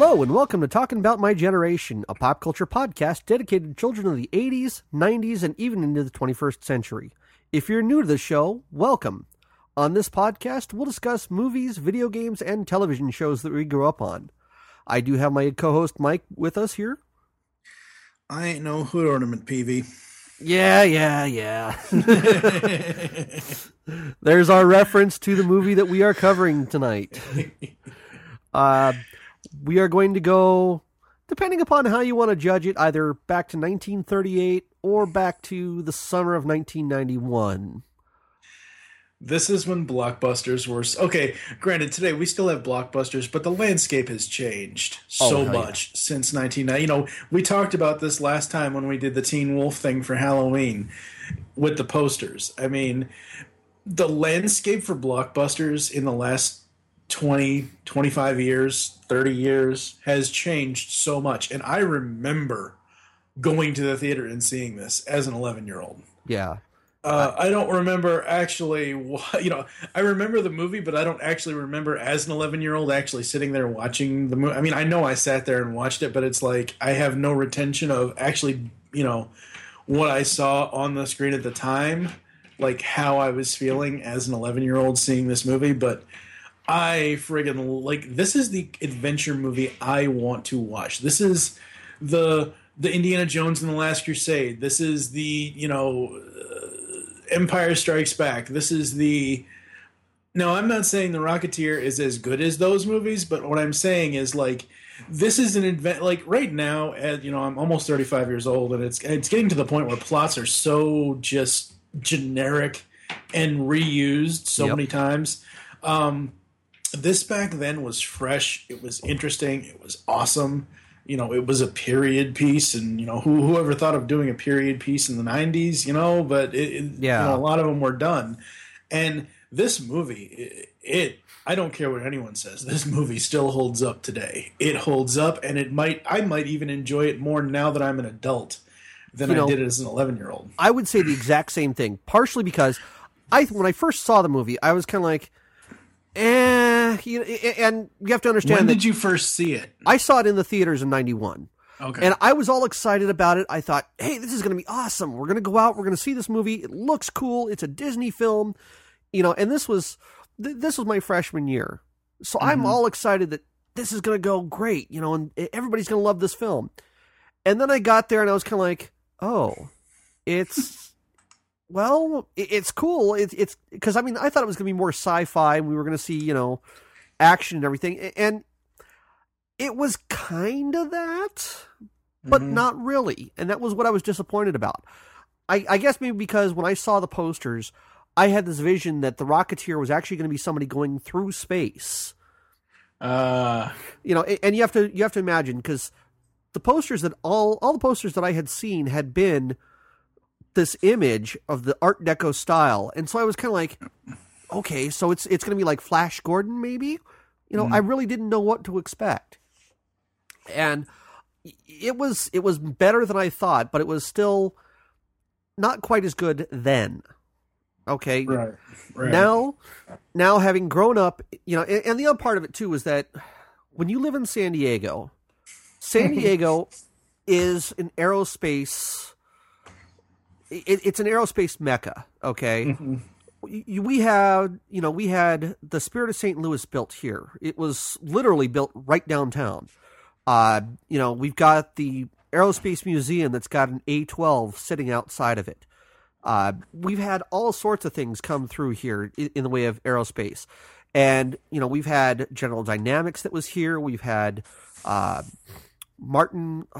Hello, and welcome to Talking About My Generation, a pop culture podcast dedicated to children of the 80s, 90s, and even into the 21st century. If you're new to the show, welcome. On this podcast, we'll discuss movies, video games, and television shows that we grew up on. I do have my co host Mike with us here. I ain't no hood ornament, Peevy. Yeah, yeah, yeah. There's our reference to the movie that we are covering tonight. Uh, we are going to go, depending upon how you want to judge it, either back to 1938 or back to the summer of 1991. This is when blockbusters were okay. Granted, today we still have blockbusters, but the landscape has changed oh, so Oh, much since 1990. You know, we talked about this last time when we did the Teen Wolf thing for Halloween with the posters. I mean, the landscape for blockbusters in the last 20, 25 years, 30 years has changed so much. And I remember going to the theater and seeing this as an 11 year old. Yeah. Uh, I don't remember actually, you know, I remember the movie, but I don't actually remember as an 11 year old actually sitting there watching the movie. I mean, I know I sat there and watched it, but it's like I have no retention of actually, you know, what I saw on the screen at the time, like how I was feeling as an 11 year old seeing this movie. But I friggin' like this is the adventure movie I want to watch. This is the the Indiana Jones and the Last Crusade. This is the you know uh, Empire Strikes Back. This is the no. I'm not saying the Rocketeer is as good as those movies, but what I'm saying is like this is an event. Like right now, at, you know, I'm almost 35 years old, and it's it's getting to the point where plots are so just generic and reused so Yep. many times. Um, this back then was fresh. It was interesting. It was awesome. You know, it was a period piece, and you know, who whoever thought of doing a period piece in the '90s, you know, but it, it, Yeah. you know, a lot of them were done. And this movie, it, it, I don't care what anyone says, this movie still holds up today. It holds up, and it might, I might even enjoy it more now that I'm an adult than You know- I did as an 11 year old. I would say the exact same thing, partially because I when I first saw the movie, I was kind of like, eh, you and you have to understand When did you first see it? I saw it in the theaters in 91. Okay. And I was all excited about it. I thought, hey, this is going to be awesome. We're going to go out. We're going to see this movie. It looks cool. It's a Disney film, you know. And this was th- this was my freshman year, so I'm all excited that this is going to go great, you know, and everybody's going to love this film. And then I got there and I was kind of like, oh, it's well, it- it's cool. It's it's because I mean I thought it was going to be more sci-fi and we were going to see you know action and everything, and it was kind of that but Mhm. not really. And that was what I was disappointed about. I, I guess maybe because when I saw the posters, I had this vision that the Rocketeer was actually going to be somebody going through space. uh, You know, and, and you have to you have to imagine because the posters that all all the posters that I had seen had been this image of the Art Deco style, and so I was kind of like, okay, so it's it's going to be like Flash Gordon, maybe. You know, I mm. really didn't know what to expect, and it was it was better than I thought, but it was still not quite as good then. Okay, right. Right. now now having grown up you know and, and the other part of it too is that when you live in san diego san diego is an aerospace it, it's an aerospace mecca okay Y- we had you know we had the spirit of st louis built here it was literally built right downtown uh you know we've got the aerospace museum that's got an a12 sitting outside of it uh, we've had all sorts of things come through here in, in the way of aerospace. And, you know, we've had General Dynamics that was here. We've had uh, Martin.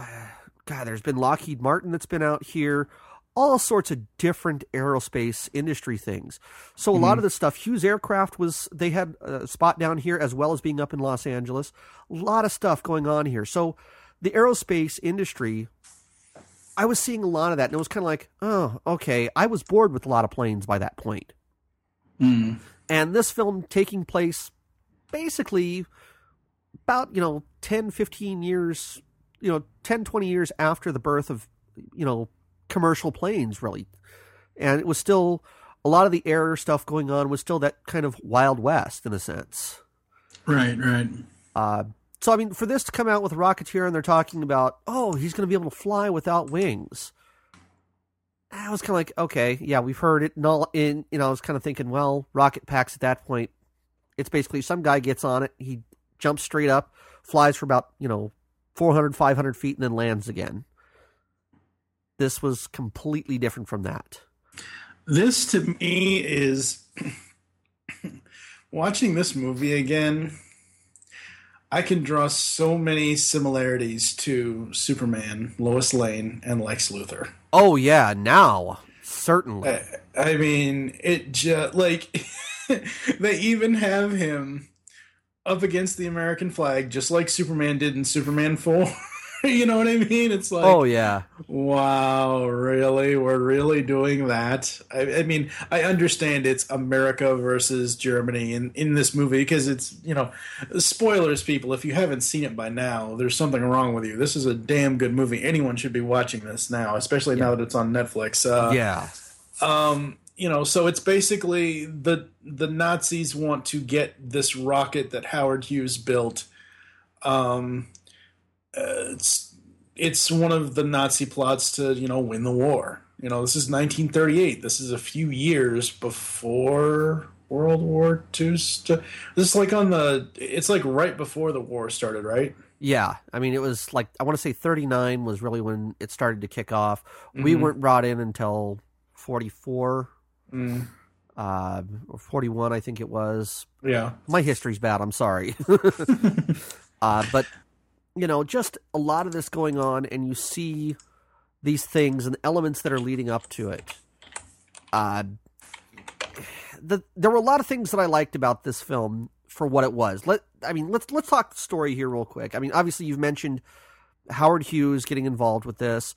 God, there's been Lockheed Martin that's been out here. All sorts of different aerospace industry things. So a lot of the stuff, Hughes Aircraft was, they had a spot down here as well as being up in Los Angeles. A lot of stuff going on here. So the aerospace industry I was seeing a lot of that, and it was kind of like, oh, okay. I was bored with a lot of planes by that point. Mm. And this film taking place basically about, you know, 10, 15 years, you know, 10, 20 years after the birth of, you know, commercial planes, really. And it was still, a lot of the air stuff going on was still that kind of Wild West in a sense. Right. Right. Uh, so I mean, for this to come out with Rocketeer and they're talking about, oh, he's going to be able to fly without wings. I was kind of like, okay, yeah, we've heard it. No, in you know, I was kind of thinking, well, rocket packs at that point, it's basically some guy gets on it, he jumps straight up, flies for about you know 400, 500 feet, and then lands again. This was completely different from that. This to me is watching this movie again. I can draw so many similarities to Superman, Lois Lane, and Lex Luthor. Oh yeah, now certainly. I, I mean, it just like they even have him up against the American flag, just like Superman did in Superman Four. you know what I mean? It's like, oh yeah, wow, really? We're really doing that? I, I, mean, I understand it's America versus Germany in in this movie because it's you know, spoilers, people. If you haven't seen it by now, there's something wrong with you. This is a damn good movie. Anyone should be watching this now, especially yeah. now that it's on Netflix. Uh, yeah. Um, you know, so it's basically the the Nazis want to get this rocket that Howard Hughes built. Um, uh, it's it's one of the Nazi plots to you know win the war. You know, this is 1938. This is a few years before World War II. St- this is like on the. It's like right before the war started, right? Yeah, I mean, it was like I want to say 39 was really when it started to kick off. Mm-hmm. We weren't brought in until 44. Mm. Uh, or 41, I think it was. Yeah. My history's bad. I'm sorry. uh, but you know, just a lot of this going on, and you see these things and elements that are leading up to it. Uh, the, there were a lot of things that I liked about this film for what it was. Let I mean, let's let's talk story here real quick. I mean, obviously you've mentioned Howard Hughes getting involved with this.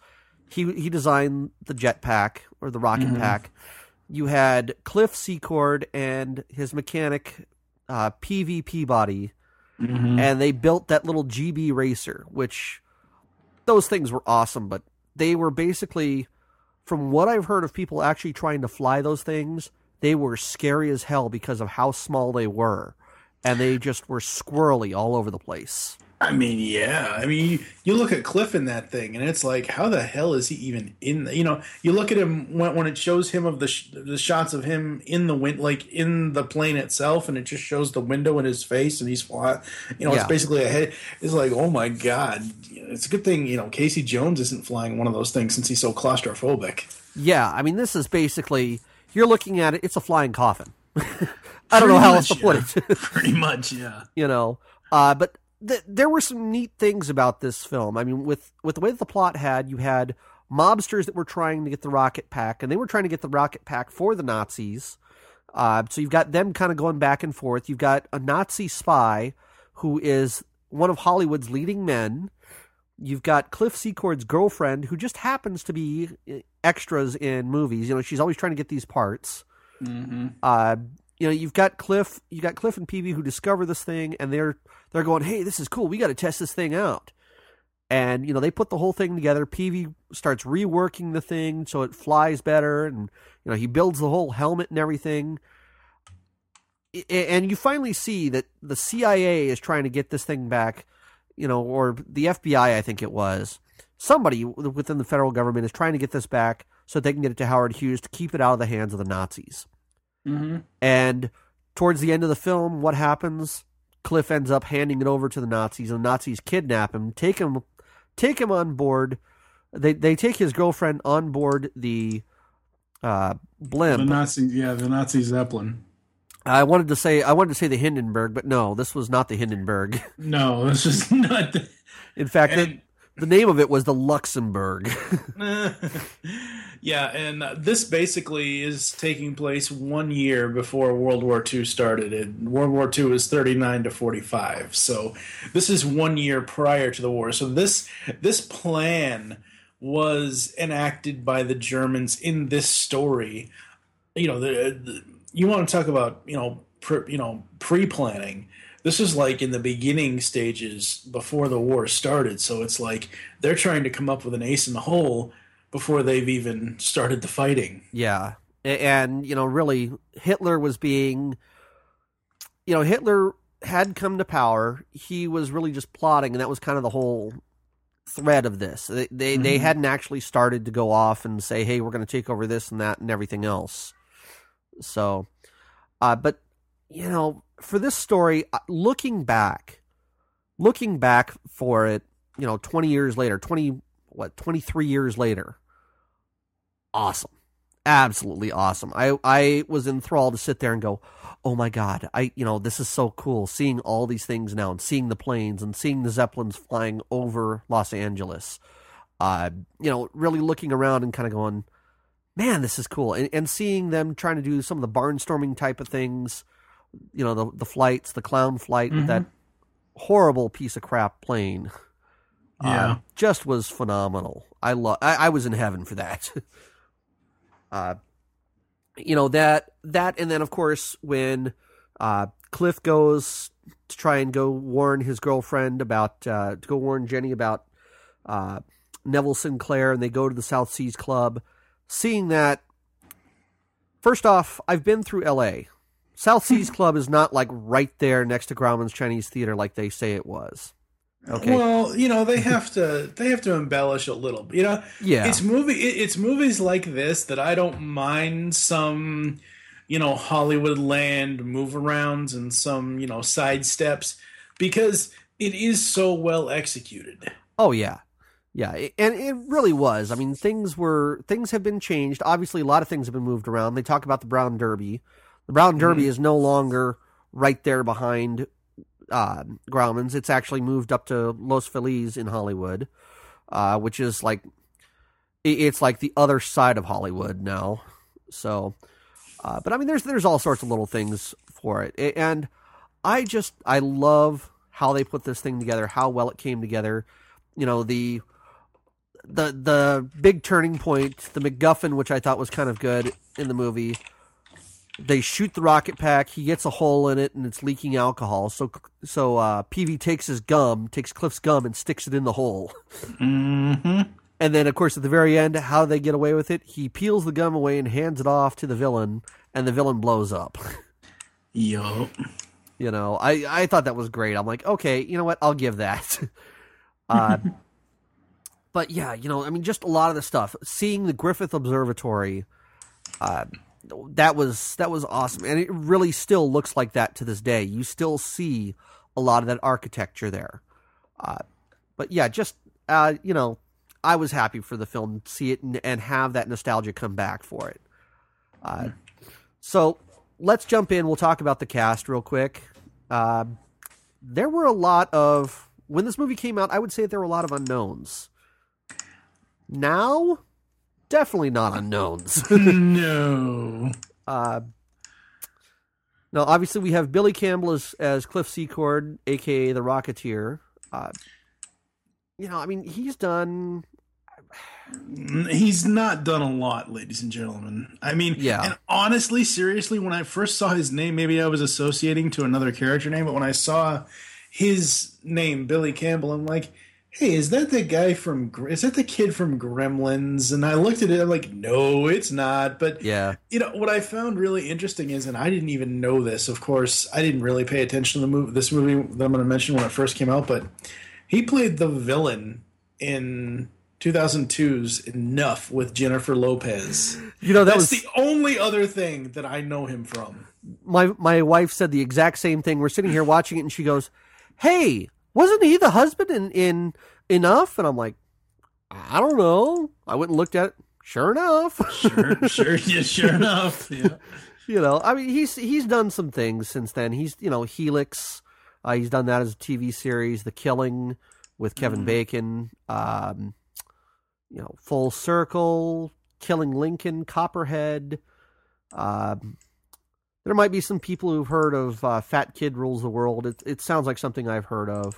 He he designed the jetpack or the rocket mm-hmm. pack. You had Cliff Secord and his mechanic uh, Peevy Peabody mm-hmm. and they built that little Gee Bee racer, which those things were awesome, but they were basically, from what I've heard of people actually trying to fly those things, they were scary as hell because of how small they were, and they just were squirrely all over the place. I mean, yeah. I mean, you, you, look at Cliff in that thing, and it's like, how the hell is he even in? The, you know, you look at him when, when it shows him of the sh- the shots of him in the wind, like in the plane itself, and it just shows the window in his face, and he's flying. You know, yeah. it's basically a head. It's like, oh my god, it's a good thing you know Casey Jones isn't flying one of those things since he's so claustrophobic. Yeah, I mean, this is basically you're looking at it. It's a flying coffin. I don't know how else to put it. Pretty much, yeah. You know, uh, but th- there were some neat things about this film. I mean, with with the way that the plot had, you had mobsters that were trying to get the rocket pack, and they were trying to get the rocket pack for the Nazis. Uh, so you've got them kind of going back and forth. You've got a Nazi spy who is one of Hollywood's leading men. You've got Cliff Secord's girlfriend, who just happens to be uh, extras in movies. You know, she's always trying to get these parts. Mm-hmm. Uh, you know, you've got Cliff, you got Cliff and Peevy who discover this thing, and they're they're going, "Hey, this is cool. We got to test this thing out." And you know, they put the whole thing together. Peevy starts reworking the thing so it flies better, and you know, he builds the whole helmet and everything. And you finally see that the CIA is trying to get this thing back, you know, or the FBI, I think it was. Somebody within the federal government is trying to get this back so they can get it to Howard Hughes to keep it out of the hands of the Nazis. Mm-hmm. And towards the end of the film, what happens? Cliff ends up handing it over to the Nazis, and the Nazis kidnap him, take him, take him on board. They they take his girlfriend on board the uh, blimp. The Nazi, yeah, the Nazi Zeppelin. I wanted to say I wanted to say the Hindenburg, but no, this was not the Hindenburg. No, this is not. The... In fact, and... the, name of it was the Luxembourg. Yeah, and this basically is taking place one year before World War II started. And World War II was 39 to 45. So this is one year prior to the war. So this this plan was enacted by the Germans in this story. You know, the, the you want to talk about, you know, pre, you know, pre-planning this is like in the beginning stages before the war started so it's like they're trying to come up with an ace in the hole before they've even started the fighting. Yeah. And, you know, really, Hitler was being, you know, Hitler had come to power, he was really just plotting, and that was kind of the whole thread of this. They they, they Mhm. hadn't actually started to go off and say, "Hey, we're going to take over this and that and everything else." So, uh, but you know, for this story, uh, looking back, looking back for it, you know, twenty years later, twenty what, twenty three years later, awesome, absolutely awesome. I I was enthralled to sit there and go, oh my god, I you know this is so cool seeing all these things now and seeing the planes and seeing the zeppelins flying over Los Angeles. Uh, you know, really looking around and kind of going, man, this is cool, and, and seeing them trying to do some of the barnstorming type of things. You know, the the flights, the clown flight with that horrible piece of crap plane. Yeah. Uh, just was phenomenal. I love. I, I was in heaven for that. uh, you know that that, and then of course when uh, Cliff goes to try and go warn his girlfriend about uh, to go warn Jenny about uh, Neville Sinclair, and they go to the South Seas Club. Seeing that, first off, I've been through L.A. South Seas Club is not like right there next to Grauman's Chinese Theater like they say it was. Okay. Well, you know, they have to they have to embellish a little. You know, Yeah. it's movie it, it's movies like this that I don't mind some, you know, Hollywood land move arounds and some, you know, side steps because it is so well executed. Oh yeah, yeah, and it really was. I mean, things were things have been changed. Obviously, a lot of things have been moved around. They talk about the Brown Derby. The Brown Derby is no longer right there behind uh, Grauman's. It's actually moved up to Los Feliz in Hollywood, uh, which is like it's like the other side of Hollywood now. So, uh, but I mean, there's there's all sorts of little things for it, and I just I love how they put this thing together, how well it came together. You know the the the big turning point, the MacGuffin, which I thought was kind of good in the movie. They shoot the rocket pack. He gets a hole in it, and it's leaking alcohol. So so uh, Peevy takes his gum, takes Cliff's gum, and sticks it in the hole. Mm-hmm. And then, of course, at the very end, how they get away with it? He peels the gum away and hands it off to the villain, and the villain blows up. Yup. You know, I, I thought that was great. I'm like, okay, you know what? I'll give that. uh, but yeah, you know, I mean, just a lot of the stuff. Seeing the Griffith Observatory, uh, that was that was awesome, and it really still looks like that to this day. You still see a lot of that architecture there. Uh, but yeah, just uh, you know, I was happy for the film to see it and, and have that nostalgia come back for it. Uh, so let's jump in. We'll talk about the cast real quick. Uh, there were a lot of when this movie came out. I would say there were a lot of unknowns. Now, definitely not unknowns. no. uh, now, obviously, we have Billy Campbell as as Cliff Secord, aka the Rocketeer. Uh, you know, I mean, he's done. He's not done a lot, ladies and gentlemen. I mean, Yeah. And honestly, seriously, when I first saw his name, maybe I was associating to another character name, but when I saw his name, Billy Campbell, I'm like, hey, is that the guy from? Is that the kid from Gremlins? And I looked at it, I'm like, no, it's not. But Yeah, you know what I found really interesting is, and I didn't even know this. Of course, I didn't really pay attention to the movie, this movie that I'm going to mention when it first came out. But he played the villain in 2002's Enough with Jennifer Lopez. you know that That's was the only other thing that I know him from. my my wife said the exact same thing. We're sitting here watching it, and she goes, "Hey, wasn't he the husband in in Enough?" And I'm like, "I don't know." I went and looked at it. Sure enough, Sure, sure, yeah, sure enough. Yeah. you know, I mean, he's he's done some things since then. He's you know Helix. Uh, he's done that as a TV series, The Killing with Kevin Mhm. Bacon. Um, you know, Full Circle, Killing Lincoln, Copperhead. Um, there might be some people who've heard of uh, Fat Kid Rules the World. It, it sounds like something I've heard of.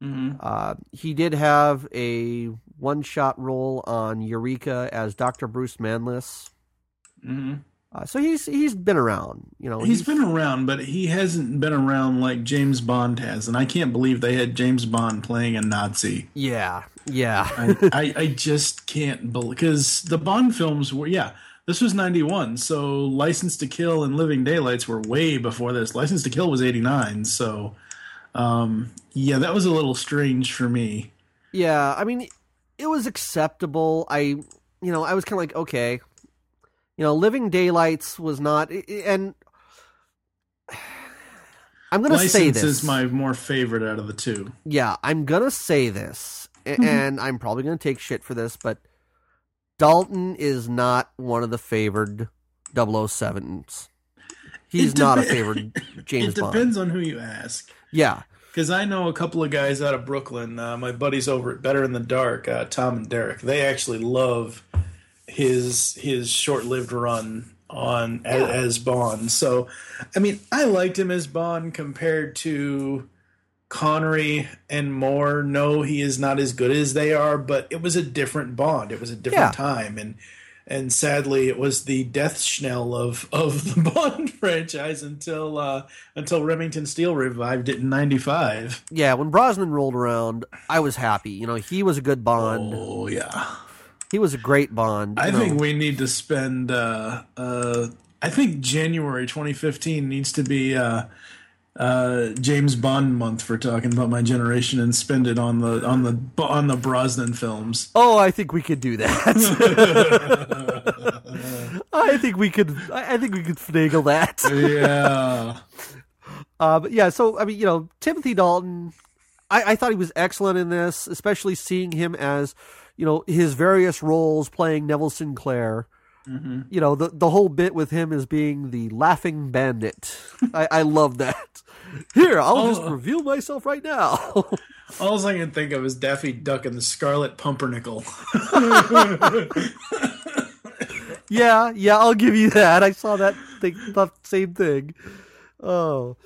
hmm Uh, he did have a one-shot role on Eureka as Dr. Bruce Manless. hmm Uh, so he's he's been around, you know. He's been around, but he hasn't been around like James Bond has, and I can't believe they had James Bond playing a Nazi. yeah, yeah, I, I, I just can't believe because the Bond films were yeah This was 91, so License to Kill and Living Daylights were way before this. License to Kill was 89, so um, yeah, that was a little strange for me. Yeah, I mean, it was acceptable. I, you know, I was kind of like, okay, you know, Living Daylights was not, and I'm gonna License say this is my more favorite out of the two. Yeah, I'm gonna say this, and I'm probably gonna take shit for this, but Dalton is not one of the favored 007s. He's It not a favored James it Bond. depends on who you ask. Yeah, Because I know a couple of guys out of Brooklyn. Uh, my buddies over at Better in the Dark, uh, Tom and Derek. They actually love his his short lived run on as, as Bond. So, I mean, I liked him as Bond compared to Connery and Moore. No, he is not as good as they are, but it was a different Bond. It was a different Yeah. time, and and sadly, it was the death schnell of of the Bond franchise until uh, until Remington Steele revived it in '95. yeah. When Brosnan rolled around, I was happy. You know, he was a good Bond. Oh yeah, He was a great Bond. I know. think we need to spend. Uh, uh, I think January 2015 needs to be. Uh, James Bond month for talking about my generation and spend it on the on the on the Brosnan films. Oh, I think we could do that. I think we could. I I think we could finagle that. yeah. Uh, but yeah, so I mean, you know, Timothy Dalton, I, I thought he was excellent in this, especially seeing him as, you know, his various roles playing Neville Sinclair. Mm-hmm. You know, the the whole bit with him as being the laughing bandit. I, I love that. Here, I'll just Oh. reveal myself right now. All I can think of is Daffy Duck and the Scarlet Pumpernickel. yeah, yeah, I'll give you that. I saw that thing, the same thing. Oh,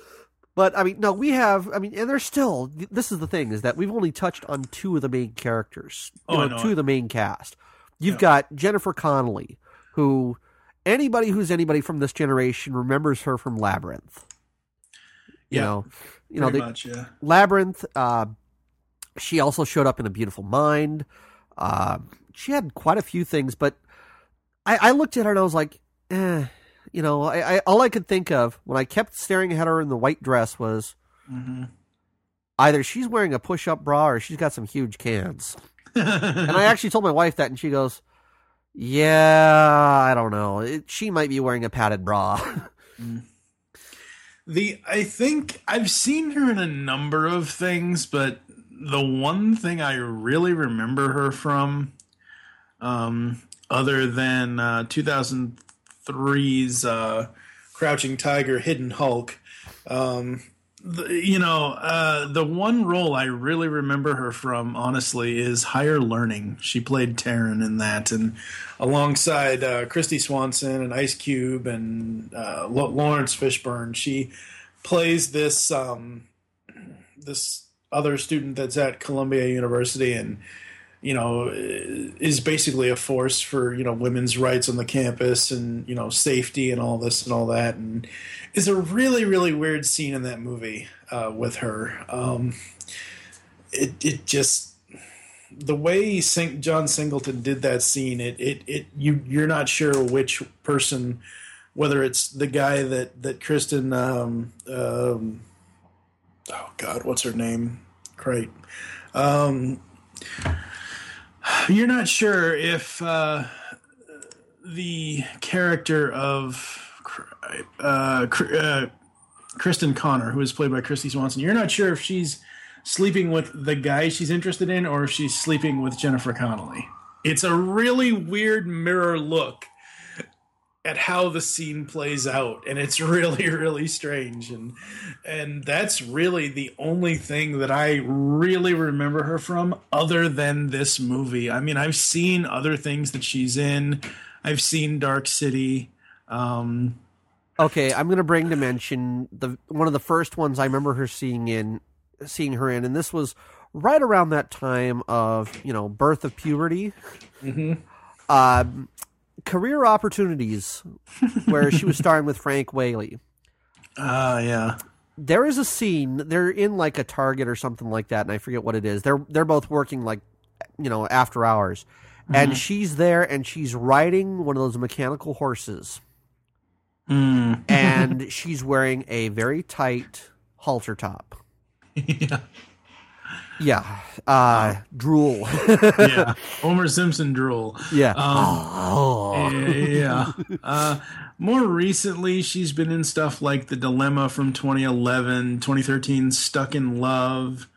but I mean, no, we have. I mean, and there's still. This is the thing is that we've only touched on two of the main characters. You Oh, know two of the main cast. You've Yeah. got Jennifer Connelly, who anybody who's anybody from this generation remembers her from Labyrinth. You Yeah, know, you know, the, much, yeah. Labyrinth. Uh, she also showed up in A Beautiful Mind. Uh, she had quite a few things, but I, I looked at her and I was like, eh. You know, I, I all I could think of when I kept staring at her in the white dress was hmm either she's wearing a push-up bra or she's got some huge cans. And I actually told my wife that, and she goes, "Yeah, I don't know. It, she might be wearing a padded bra." The I think I've seen her in a number of things, but the one thing I really remember her from, um, other than uh, 2003's uh, Crouching Tiger, Hidden Hulk, um, you know, uh, the one role I really remember her from, honestly, is Higher Learning. She played Taryn in that, and alongside uh, Kristy Swanson and Ice Cube and uh, Laurence Fishburne, she plays this um, this other student that's at Columbia University and you know is basically a force for you know women's rights on the campus and you know safety and all this and all that. And is a really really weird scene in that movie uh, with her. Um, it it just the way Sing- John Singleton did that scene it it, it you you're not sure which person whether it's the guy that that Kristen um, um, oh god what's her name? Great um, you're not sure if uh, the character of uh, uh, Kristen Connor, who is played by Kristy Swanson, you're not sure if she's sleeping with the guy she's interested in or if she's sleeping with Jennifer Connelly. It's a really weird mirror look at how the scene plays out and it's really really strange and and that's really the only thing that I really remember her from other than this movie. I mean, I've seen other things that she's in. I've seen Dark City. Um Okay, I'm going to bring to mention the one of the first ones I remember her seeing in seeing her in, and this was right around that time of you know birth of puberty. mhm. Um, career opportunities, where she was starring with Frank Whaley. Ah, yeah. There is a scene. They're in like a Target or something like that, and I forget what it is. They're they're both working like you know after hours, and she's there and she's riding one of those mechanical horses, Mm. and she's wearing a very tight halter top. yeah. Yeah, uh, drool. yeah. Homer Simpson drool. yeah. Um, oh. yeah. Uh, more recently, she's been in stuff like The Dilemma from 2011, 2013, Stuck in Love,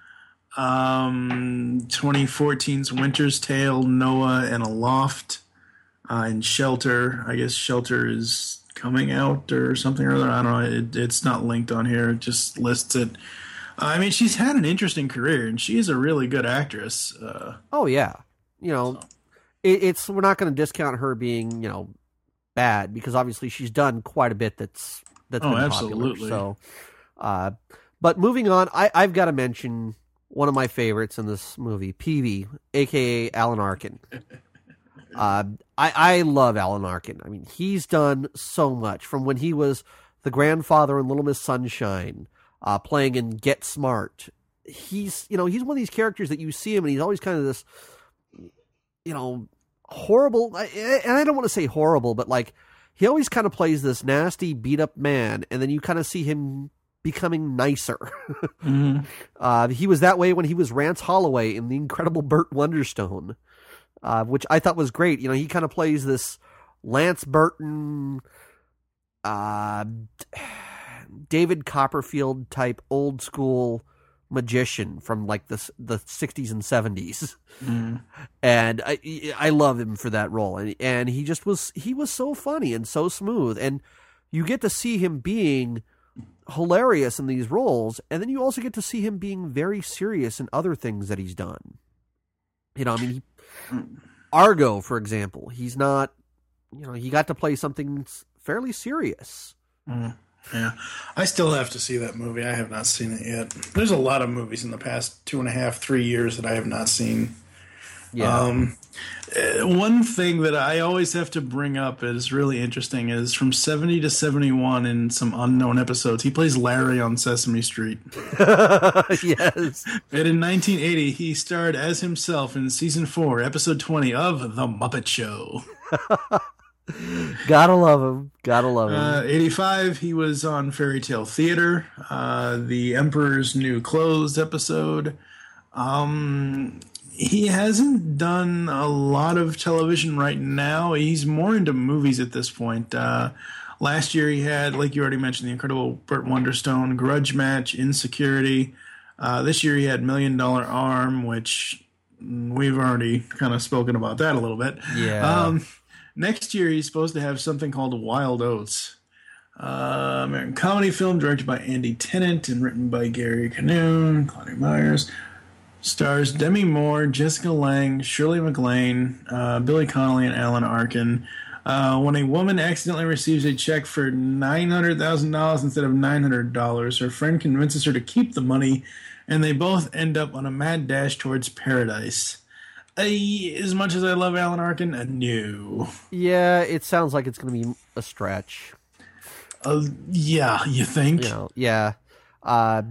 um, 2014's Winter's Tale, Noah and Aloft, uh, and Shelter. I guess Shelter is coming out or something or other. I don't know. It, it's not linked on here. It just lists it. I mean, she's had an interesting career, and she is a really good actress. Uh, Oh yeah, you know, it, it's we're not going to discount her being you know bad because obviously she's done quite a bit that's that's Oh, been absolutely. popular. So, uh, but moving on, I, I've got to mention one of my favorites in this movie, Peevy, aka Alan Arkin. uh, I I love Alan Arkin. I mean, he's done so much from when he was the grandfather in Little Miss Sunshine, uh, playing in Get Smart. He's you know he's one of these characters that you see him and he's always kind of this you know, horrible. I- And I don't want to say horrible, but like he always kind of plays this nasty, beat up man, and then you kind of see him becoming nicer. mhm. uh, he was that way when he was Rance Holloway in The Incredible Burt Wonderstone, uh, which I thought was great. You know, he kind of plays this Lance Burton, uh, David Copperfield type old school magician from like the the 60s and 70s Mhm. and I I love him for that role, and and he just was he was so funny and so smooth, and you get to see him being hilarious in these roles, and then you also get to see him being very serious in other things that he's done. You know, I mean, he, Argo, for example, he's not, you know, he got to play something fairly serious. Mm, yeah, I still have to see that movie. I have not seen it yet. There's a lot of movies in the past two and a half, three years that I have not seen. Yeah, Um, uh, one thing that I always have to bring up is really interesting is from 70 to 71 in some unknown episodes, he plays Larry on Sesame Street. yes, And in 1980, he starred as himself in season four, episode 20 of The Muppet Show. gotta love him, gotta love him. Uh, 85, he was on Fairy Tale Theater, uh, the Emperor's New Clothes episode. Um, he hasn't done a lot of television right now. He's more into movies at this point. Uh, last year, he had, like you already mentioned, The Incredible Burt Wonderstone, Grudge Match, Insecurity. Uh, this year, he had Million Dollar Arm, which we've already kind of spoken about that a little bit. yeah, Um, next year, he's supposed to have something called Wild Oats. Uh, American comedy film directed by Andy Tennant and written by Gary Kanew, Claudia Myers. Stars Demi Moore, Jessica Lange, Shirley MacLaine, uh, Billy Connolly, and Alan Arkin. Uh, when a woman accidentally receives a check for $900,000 instead of $900, her friend convinces her to keep the money, and they both end up on a mad dash towards paradise. I, as much as I love Alan Arkin, uh, no. yeah. It sounds like it's gonna be a stretch. Uh, yeah, you think? you know, yeah. Uh,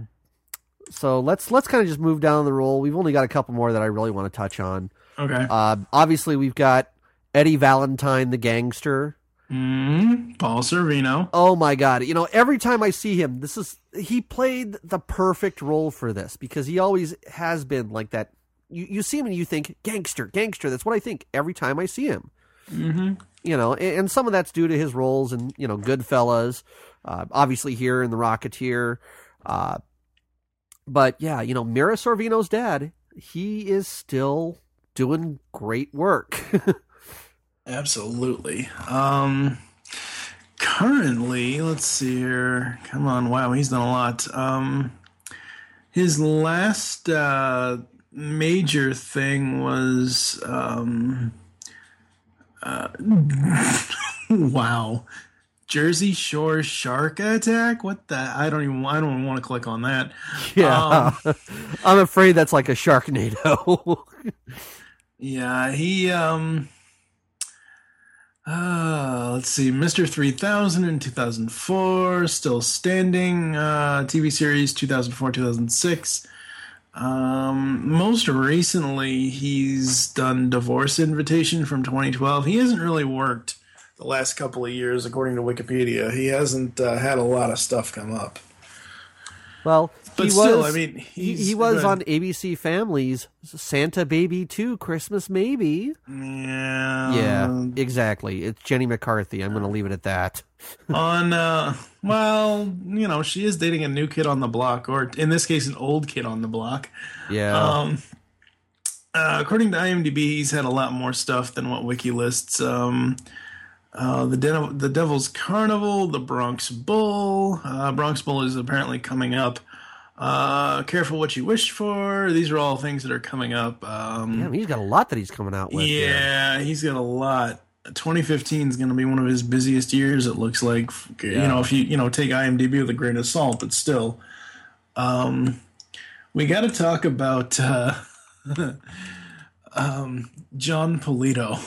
so let's let's kind of just move down the roll. We've only got a couple more that I really want to touch on. Okay. Uh, obviously, we've got Eddie Valentine, the gangster. mm, Paul Sorvino. Oh my god! You know, every time I see him, this is he played the perfect role for this because he always has been like that. You you see him and you think gangster, gangster. That's what I think every time I see him. Mm-hmm. you know, and, and some of that's due to his roles in you know Goodfellas, uh, obviously here in The Rocketeer, uh, but yeah, you know Mira Sorvino's dad, he is still doing great work. Absolutely. Um, currently, let's see here. Come on, wow, he's done a lot. Um, his last uh, major thing was um, uh, wow, Jersey Shore shark attack. What the? I don't even. I don't want to click on that. yeah, I'm afraid that's like a Sharknado. Yeah, he um uh let's see, Mr. 3000 in 2004, still standing, uh TV series 2004-2006. Um, most recently, he's done Divorce Invitation from 2012. He hasn't really worked the last couple of years, according to Wikipedia. He hasn't uh, had a lot of stuff come up. Well, But he still, was, I mean, he, he's- he was on. ABC Families Santa Baby 2 Christmas Maybe. Yeah. yeah, exactly. It's Jenny McCarthy. I'm going to leave it at that. On uh well you know she is dating a new kid on the block or in this case an old kid on the block Yeah. um uh, according to imdb he's had a lot more stuff than what wiki lists um uh, the De- the Devil's Carnival, the Bronx Bull. Uh, Bronx Bull is apparently coming up. Uh, Careful what you wish for. These are all things that are coming up. Um, Damn, he's got a lot that he's coming out with. here. yeah, he's got a lot. 2015 is going to be one of his busiest years. It looks like, you know, if you you know take IMDb with a grain of salt, but still, um, we got to talk about uh, um, Jon Polito.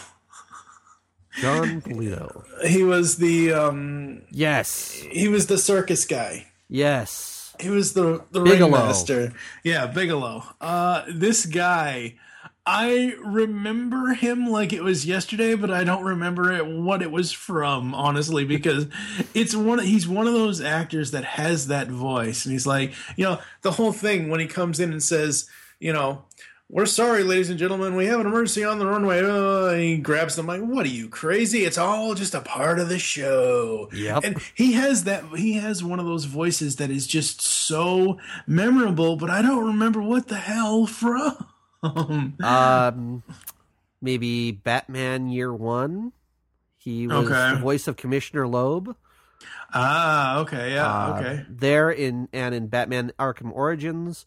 Jon Polito. He was the um, Yes. he was the circus guy. Yes. He was the the Bigelow. ringmaster. Yeah, Bigelow. Uh, this guy, I remember him like it was yesterday, but I don't remember it what it was from, honestly, because it's one. He's one of those actors that has that voice, and he's like, you know, the whole thing when he comes in and says, you know. We're sorry, ladies and gentlemen. We have an emergency on the runway. Uh, he grabs the mic. What are you crazy? It's all just a part of the show. Yep. And he has that. He has one of those voices that is just so memorable, but I don't remember what the hell from. Um, maybe Batman Year One. He was Okay. the voice of Commissioner Loeb. ah, okay, yeah, Uh, okay. There in and in Batman Arkham Origins.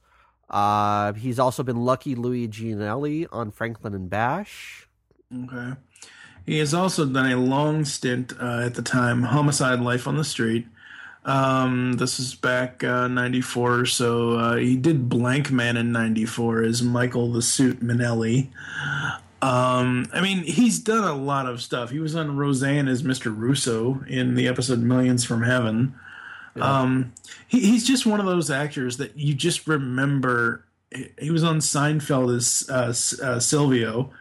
Uh, he's also been Lucky Louis Gianelli on Franklin and Bash. Okay. He has also done a long stint uh, at the time, Homicide Life on the Street. Um, this is back uh, 94 so. Uh, he did Blankman in 94 as Michael the Suit Minelli. Um, I mean, he's done a lot of stuff. He was on Roseanne as Mr. Russo in the episode Millions from Heaven. Um, he, he's just one of those actors that you just remember. He, was on Seinfeld as uh, uh, Silvio.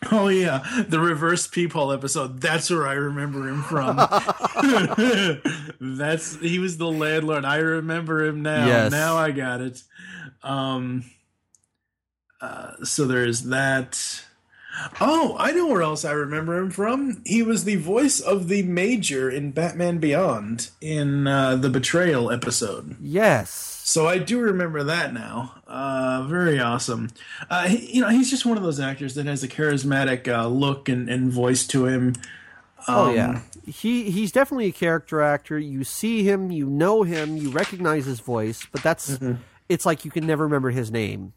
Oh yeah, the reverse peephole episode. That's where I remember him from. That's he was the landlord. I remember him now. Yes. Now I got it. Um. Uh, so there's that. Oh, I know where else I remember him from. He was the voice of the Major in Batman Beyond in uh, the Betrayal episode. Yes. So I do remember that now. Uh, very awesome. Uh, he, you know, he's just one of those actors that has a charismatic uh, look and, and voice to him. Oh Um, yeah. He he's definitely a character actor. You see him, you know him, you recognize his voice, but that's Mm-hmm. it's like you can never remember his name.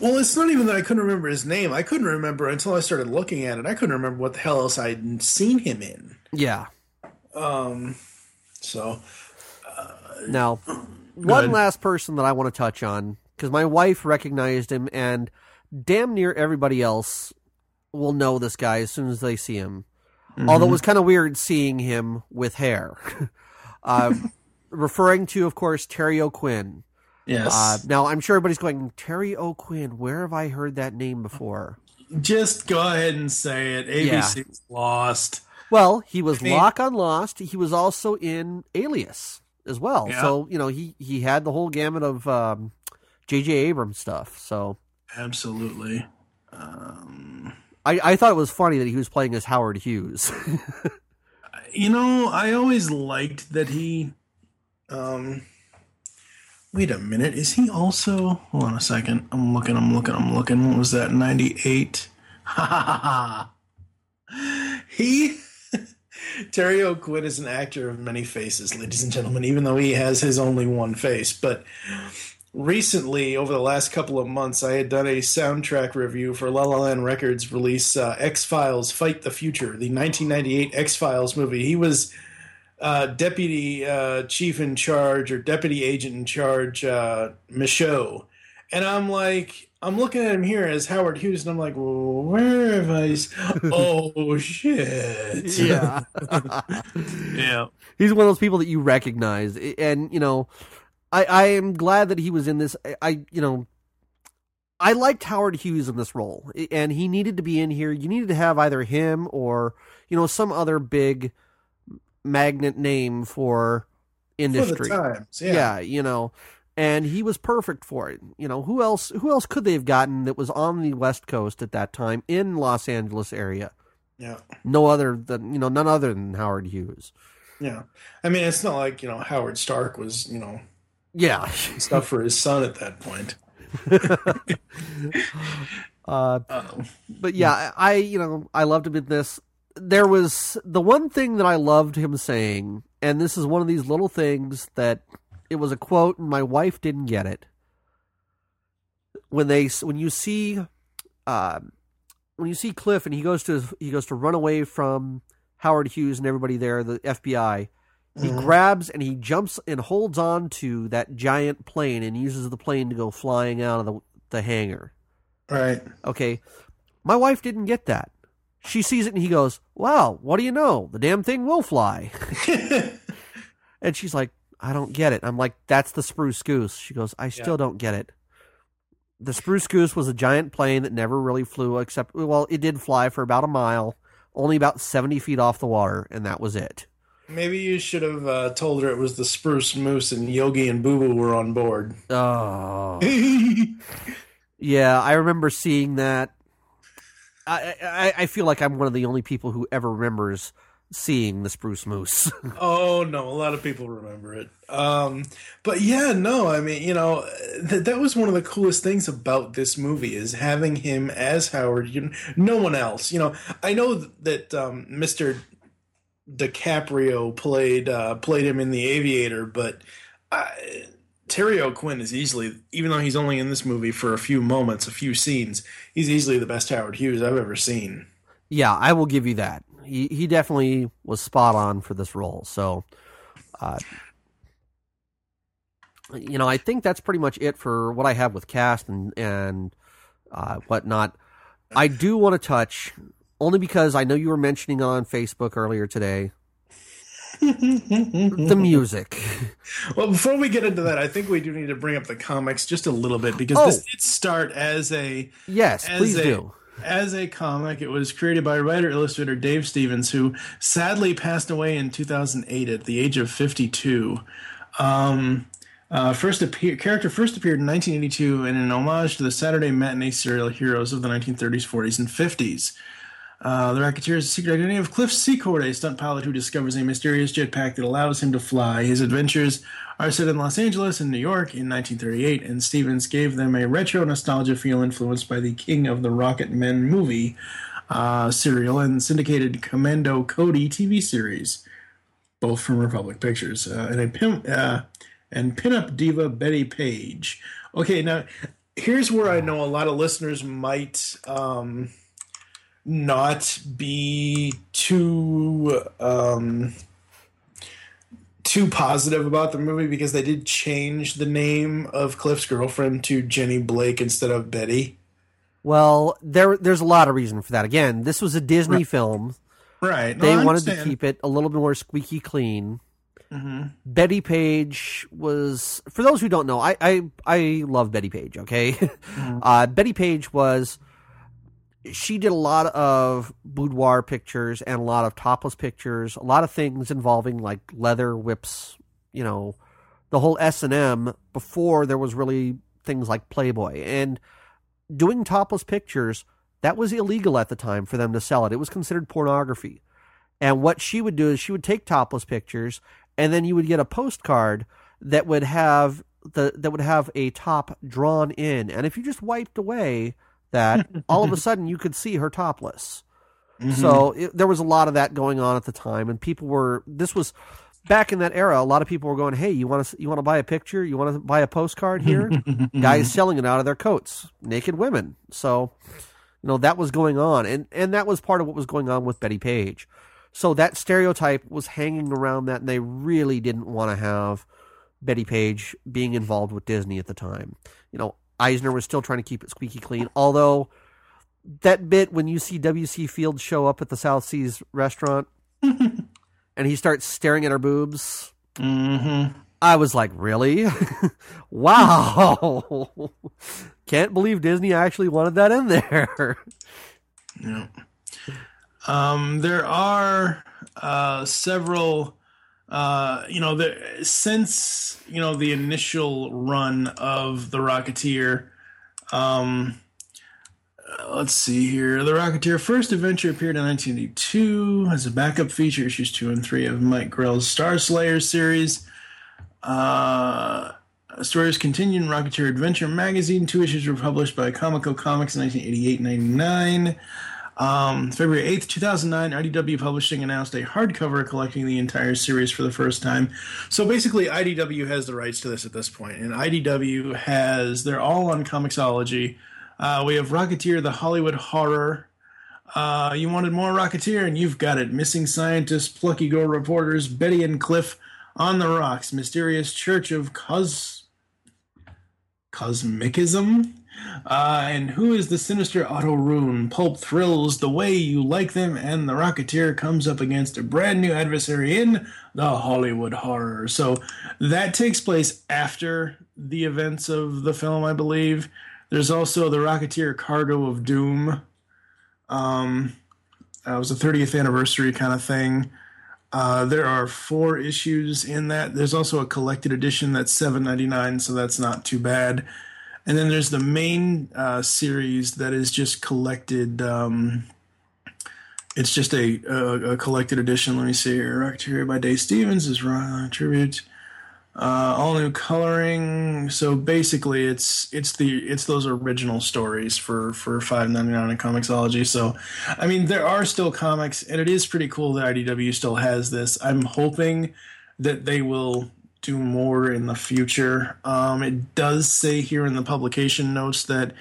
Well, it's not even that I couldn't remember his name. I couldn't remember until I started looking at it. I couldn't remember what the hell else I'd seen him in. Yeah. Um, so Now, one last person that I want to touch on because my wife recognized him, and damn near everybody else will know this guy as soon as they see him. Although it was kind of weird seeing him with hair. uh, referring to, of course, Terry O'Quinn. yes, Uh, now, I'm sure everybody's going, Terry O'Quinn, where have I heard that name before? just go ahead and say it. ABC's lost. Well, he was mean- Locke on Lost. He was also in Alias as well. Yeah. So, you know, he, he had the whole gamut of um, J.J. Abrams stuff. So Absolutely. Um, I, I thought it was funny that he was playing as Howard Hughes. you know, I always liked that he. Um, wait a minute. Is he also? Hold on a second. I'm looking. I'm looking. I'm looking. What was that? Ninety eight. Ha ha ha ha. He. Terry O'Quinn is an actor of many faces, ladies and gentlemen, even though he has his only one face. But recently, over the last couple of months, I had done a soundtrack review for La La Land Records release uh, X Files Fight the Future, the 1998 X Files movie. He was uh, deputy uh, chief in charge or deputy agent in charge, uh, Michaud. And I'm like, I'm looking at him here as Howard Hughes, and I'm like, well, where have I? Oh shit! yeah. yeah. He's one of those people that you recognize. And, you know, I, I am glad that he was in this. I, I, you know, I liked Howard Hughes in this role, and he needed to be in here. You needed to have either him or you know some other big magnet name for industry. For the times, yeah. yeah, you know, and he was perfect for it. You know, who else? Who else could they have gotten that was on the West Coast at that time in Los Angeles area? Yeah. No other than you know, none other than Howard Hughes. Yeah, I mean, it's not like you know Howard Stark was you know Yeah. stuff for his son at that point. uh, but yeah, I you know I loved him in this. There was the one thing that I loved him saying, and this is one of these little things that it was a quote, and my wife didn't get it. When they when you see, uh, when you see Cliff and he goes to he goes to run away from Howard Hughes and everybody there, the FBI. He Mhm. grabs and he jumps and holds on to that giant plane and uses the plane to go flying out of the, the hangar. Right. Okay. My wife didn't get that. She sees it and he goes, Wow, what do you know? The damn thing will fly. And she's like, I don't get it. I'm like, That's the Spruce Goose. She goes, I still Yeah. don't get it. The Spruce Goose was a giant plane that never really flew, except, well, it did fly for about a mile, only about 70 feet off the water, and that was it. Maybe you should have uh, told her it was the Spruce Moose and Yogi and Boo Boo were on board. Oh. Yeah, I remember seeing that. I, I I feel like I'm one of the only people who ever remembers seeing the spruce moose. oh no, a lot of people remember it. Um, but yeah, no, I mean, you know, th- that was one of the coolest things about this movie is having him as Howard. You no one else. You know, I know that um, Mr. DiCaprio played uh, played him in The Aviator, but uh, Terry O'Quinn is easily, even though he's only in this movie for a few moments, a few scenes, he's easily the best Howard Hughes I've ever seen. yeah, I will give you that. He he definitely was spot on for this role. So, uh, you know, I think that's pretty much it for what I have with cast and and uh, whatnot. I do want to touch only because I know you were mentioning on Facebook earlier today the music. Well, before we get into that, I think we do need to bring up the comics just a little bit because Oh. this did start as a Yes, As please a- do. As a comic. It was created by writer illustrator Dave Stevens, who sadly passed away in 2008 at the age of 52. Um, uh, first appear, character first appeared in 1982 in an homage to the Saturday matinee serial heroes of the 1930s, 40s, and 50s. Uh, the the secret identity of Cliff Secord, a stunt pilot who discovers a mysterious jetpack that allows him to fly. His adventures are set in Los Angeles and New York in 1938, and Stevens gave them a retro nostalgia feel influenced by the King of the Rocket Men movie uh, serial and syndicated Commando Cody TV series, both from Republic Pictures, uh, and a pimp, uh, and pinup diva Betty Page. Okay, now here's where I know a lot of listeners might. Um, not be too um, too positive about the movie because they did change the name of Cliff's girlfriend to Jenny Blake instead of Betty. Well, there there's a lot of reason for that. Again, this was a Disney Right. film. Right. They I wanted to keep it a little bit more squeaky clean. Mhm. Betty Page was, for those who don't know, I I, I love Betty Page. Okay, uh, Betty Page was. She did a lot of boudoir pictures and a lot of topless pictures, a lot of things involving like leather whips, you know, the whole S and M before there was really things like Playboy and doing topless pictures. That was illegal at the time for them to sell it. It was considered pornography. And what she would do is she would take topless pictures and then you would get a postcard that would have the that would have a top drawn in and if you just wiped away that all of a sudden you could see her topless. Mhm. so it, there was a lot of that going on at the time and people were this was back in that era a lot of people were going hey you want to you want to buy a picture? You want to buy a postcard here? Guys selling it out of their coats naked women. So you know that was going on and and that was part of what was going on with Betty Page. So that stereotype was hanging around that and they really didn't want to have Betty Page being involved with Disney at the time. You know Eisner was still trying to keep it squeaky clean although that bit when you see WC Fields show up at the South Seas restaurant and he starts staring at her boobs Mhm. I was like, really? wow. Can't believe Disney actually wanted that in there. Yeah. Um, there are uh, several, uh, you know, the, since you know the initial run of the Rocketeer. Um, uh, let's see here. The Rocketeer first adventure appeared in 1982 as a backup feature, issues two and three of Mike Grell's Star Slayer series. Uh, stories continued in Rocketeer Adventure magazine. Two issues were published by Comico Comics in 1988 99. Um, February 8th, 2009, IDW Publishing announced a hardcover collecting the entire series for the first time. So basically, IDW has the rights to this at this point, and IDW has, they're all on Comixology. Uh, we have Rocketeer, the Hollywood Horror. Uh, you wanted more Rocketeer, and you've got it. Missing Scientists, Plucky Girl Reporters, Betty and Cliff, On the Rocks, Mysterious Church of Cos. Cosmicism? Uh, and who is the sinister Otto Rune? Pulp thrills the way you like them, and the Rocketeer comes up against a brand new adversary in the Hollywood horror. So that takes place after the events of the film, I believe. There's also the Rocketeer Cargo of Doom. Um, uh, it was a 30th anniversary kind of thing. Uh, there are four issues in that. There's also a collected edition that's 7.99, so that's not too bad. And then there's the main uh, series that is just collected. Um, it's just a, a, a, collected edition. Let me see here. Rocketeer by Dave Stevens is uh, tribute. Uh, all new coloring. So basically, it's it's the it's those original stories for for five ninety nine in Comixology. So, I mean, there are still comics, and it is pretty cool that IDW still has this. I'm hoping that they will do more in the future. Um, it does say here in the publication notes that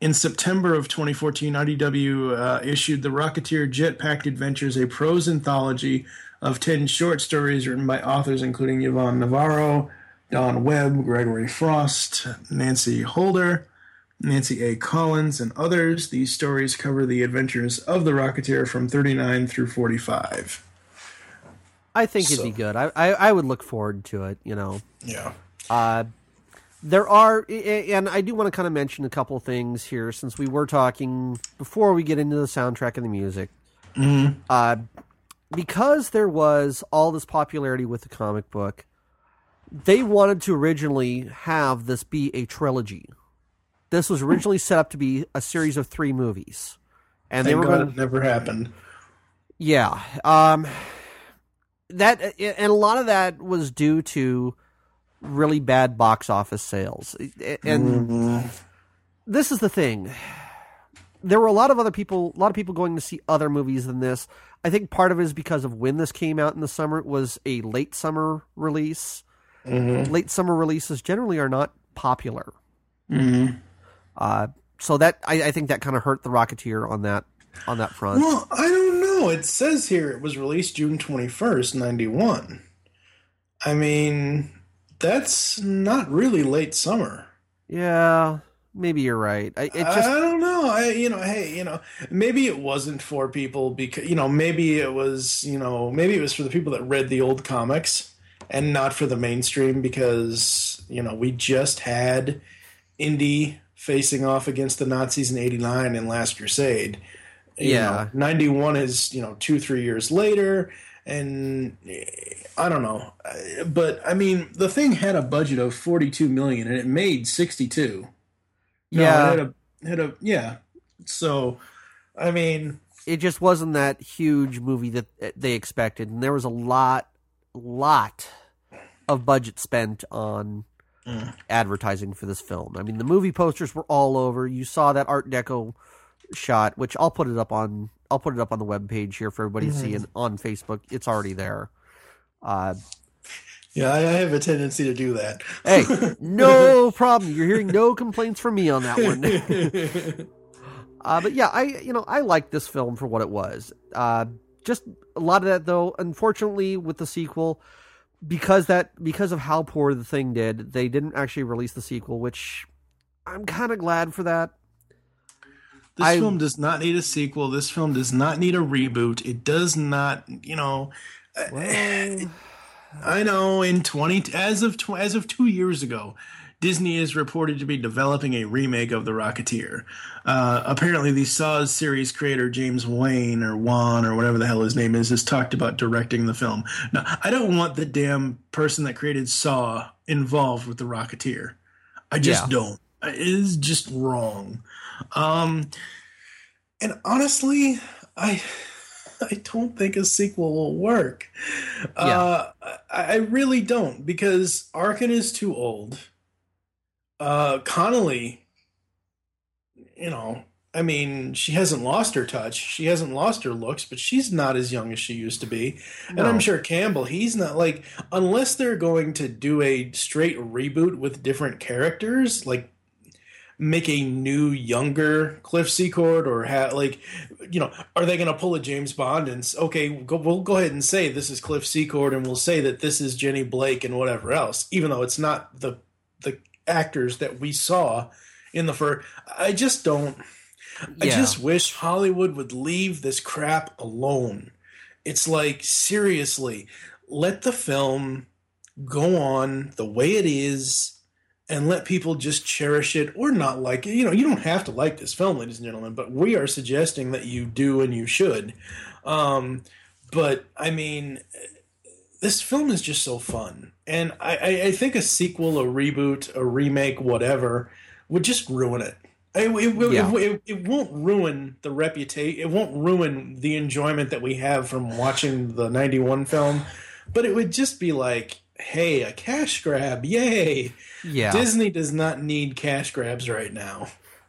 in September of 2014, IDW uh, issued the Rocketeer Jetpacked Adventures, a prose anthology of 10 short stories written by authors including Yvonne Navarro, Don Webb, Gregory Frost, Nancy Holder, Nancy A. Collins, and others. These stories cover the adventures of the Rocketeer from 39 through 45. I think so. it'd be good. I, I, I would look forward to it. You know. Yeah. Uh, there are, and I do want to kind of mention a couple things here since we were talking before we get into the soundtrack and the music. Mm-hmm. Uh, because there was all this popularity with the comic book, they wanted to originally have this be a trilogy. This was originally set up to be a series of three movies, and Thank they were God going. It never happened. Yeah. Um, that and a lot of that was due to really bad box office sales. And mm-hmm. this is the thing. There were a lot of other people, a lot of people going to see other movies than this. I think part of it is because of when this came out in the summer. It was a late summer release. Mm-hmm. Late summer releases generally are not popular. Mm-hmm. Uh, so that I, I think that kind of hurt the Rocketeer on that on that front. Well, I don't. It says here it was released June twenty first, ninety one. I mean, that's not really late summer. Yeah, maybe you're right. I, just... I don't know. I you know, hey, you know, maybe it wasn't for people because you know, maybe it was you know, maybe it was for the people that read the old comics and not for the mainstream because you know we just had Indy facing off against the Nazis in '89 in Last Crusade yeah. Know, 91 is, you know, two, three years later. And I don't know. But I mean, the thing had a budget of 42 million and it made 62. No, yeah. It had a, had a, yeah. So, I mean, it just wasn't that huge movie that they expected. And there was a lot, lot of budget spent on mm. advertising for this film. I mean, the movie posters were all over. You saw that Art Deco shot, which I'll put it up on I'll put it up on the web page here for everybody mm-hmm. to see and on Facebook. It's already there. Uh, yeah, I have a tendency to do that. hey, no problem. You're hearing no complaints from me on that one. uh, but yeah, I you know I like this film for what it was. Uh, just a lot of that though. Unfortunately, with the sequel, because that because of how poor the thing did, they didn't actually release the sequel, which I'm kind of glad for that. This I, film does not need a sequel. This film does not need a reboot. It does not, you know. Well, I know. In twenty, as of tw- as of two years ago, Disney is reported to be developing a remake of The Rocketeer. Uh, apparently, the Saw series creator James Wayne or Wan or whatever the hell his name is has talked about directing the film. Now, I don't want the damn person that created Saw involved with The Rocketeer. I just Yeah. don't. It is just wrong. Um, and honestly, I I don't think a sequel will work. Uh, I, I really don't because Arkin is too old. Uh, Connelly, you know, I mean, she hasn't lost her touch. She hasn't lost her looks, but she's not as young as she used to be. And I'm sure Campbell, he's not like unless they're going to do a straight reboot with different characters, like make a new younger Cliff Secord or like you know are they going to pull a James Bond and okay go, we'll go ahead and say this is Cliff Secord and we'll say that this is Jenny Blake and whatever else even though it's not the the actors that we saw in the first I just don't I Yeah. just wish Hollywood would leave this crap alone. It's like seriously, let the film go on the way it is and let people just cherish it or not like it. You know, you don't have to like this film, ladies and gentlemen, but we are suggesting that you do and you should. Um, but I mean, this film is just so fun, and I, I, I think a sequel, a reboot, a remake, whatever, would just ruin it. It, it, it- Yeah. it- it won't ruin the reputation. It won't ruin the enjoyment that we have from watching the '91 film, but it would just be like, "Hey, a cash grab! Yay!" Yeah. Disney does not need cash grabs right now.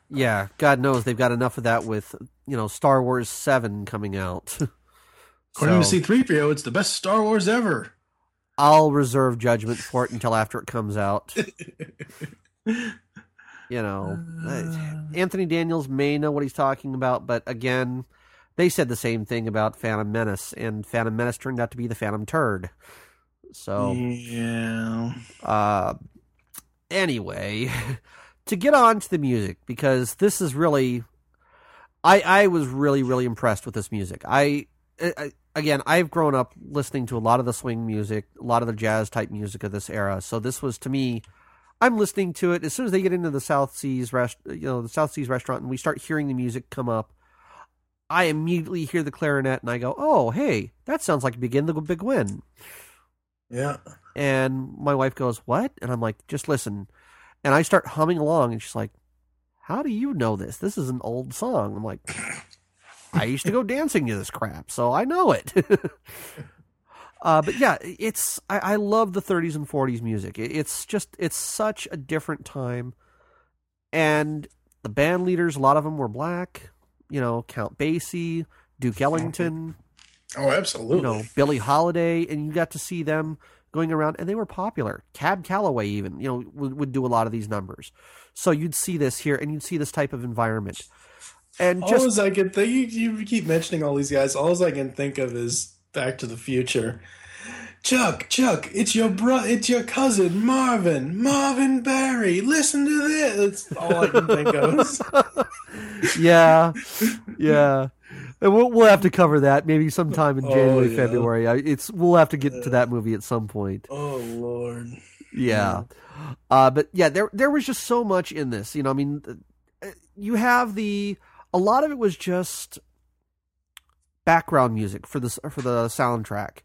Yeah, God knows they've got enough of that with you know Star Wars Seven coming out. According So, to C-3PO, it's the best Star Wars ever. I'll reserve judgment for it until after it comes out. you know, uh, Anthony Daniels may know what he's talking about, but again, they said the same thing about Phantom Menace, and Phantom Menace turned out to be the Phantom Turd. So, Yeah. uh, anyway, to get on to the music because this is really, I I was really really impressed with this music. I, I again I've grown up listening to a lot of the swing music, a lot of the jazz type music of this era. So this was to me. I'm listening to it as soon as they get into the South Seas rest, you know, the South Seas restaurant, and we start hearing the music come up. I immediately hear the clarinet, and I go, "Oh, hey, that sounds like Begin the Beguine." Yeah. And my wife goes, What? And I'm like, Just listen. And I start humming along, and she's like, How do you know this? This is an old song. I'm like, I used to go dancing to this crap, so I know it. uh, but yeah, it's I, I love the 30s and 40s music. It, it's just it's such a different time, and the band leaders, a lot of them were black. You know, Count Basie, Duke Ellington Oh, absolutely. you know Billie Holiday, and you got to see them going around, and they were popular. Cab Calloway even you know would, would do a lot of these numbers, so you'd see this here, and you'd see this type of environment, and all just as I can think, you, you keep mentioning all these guys. All as I can think of is Back to the Future. Chuck, Chuck, it's your bro, it's your cousin Marvin, Marvin Berry. Listen to this. That's all I can think of. yeah, yeah. And we'll, we'll have to cover that maybe sometime in Oh, January, yeah. February. I, it's we'll have to get to that movie at some point. oh Lord. Yeah. Uh, but yeah, there there was just so much in this. You know, I mean, uh, you have the a lot of it was just background music for this for the soundtrack,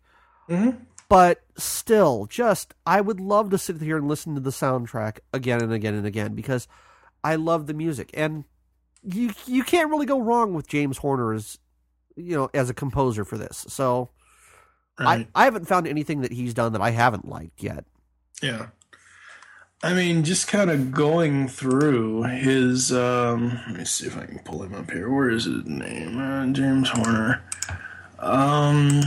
hmm but still, just I would love to sit here and listen to the soundtrack again and again and again because I love the music, and you you can't really go wrong with James Horner as you know as a composer for this. So Right. I I haven't found anything that he's done that I haven't liked yet. Yeah. I mean, just kind of going through his. Um, let me see if I can pull him up here. Where is his name? Uh, James Horner. Um,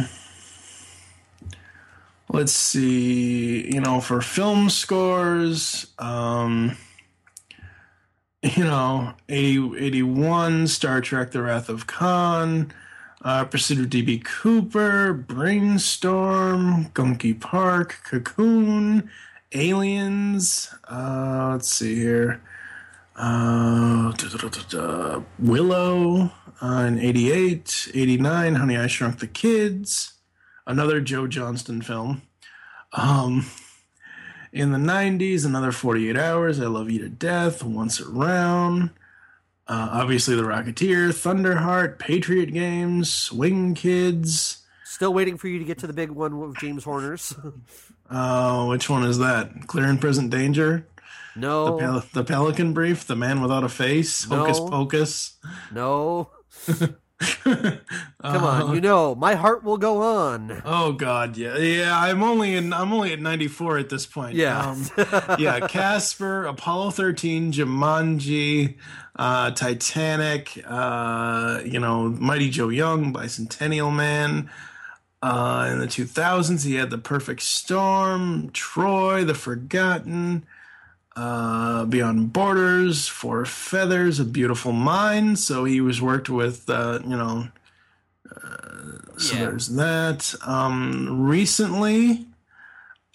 let's see. You know, for film scores, um, you know, 80, 81, Star Trek The Wrath of Khan, uh, Pursuit of DB Cooper, Brainstorm, Gorky Park, Cocoon, Aliens, uh, let's see here. Uh, Willow uh, in 88, 89, Honey, I Shrunk the Kids, another Joe Johnston film. Um, in the 90s, another 48 Hours, I Love You to Death, Once Around. Uh, obviously, The Rocketeer, Thunderheart, Patriot Games, Swing Kids. Still waiting for you to get to the big one with James Horner's. Uh, which one is that? Clear and Present Danger? no, The, Pel- the Pelican Brief? The Man Without a Face? Hocus No. Pocus? no. Come on, you know, my heart will go on. Oh God, yeah, yeah. I'm only in. I'm only at 94 at this point. Yeah. Um, yeah. Casper, Apollo 13, Jumanji, uh, Titanic. Uh, you know, Mighty Joe Young, Bicentennial Man. Uh, in the 2000s, he had The Perfect Storm, Troy, The Forgotten, uh, Beyond Borders, Four Feathers, A Beautiful Mind. So he was worked with, uh, you know, so Yeah. there's that. Um, recently,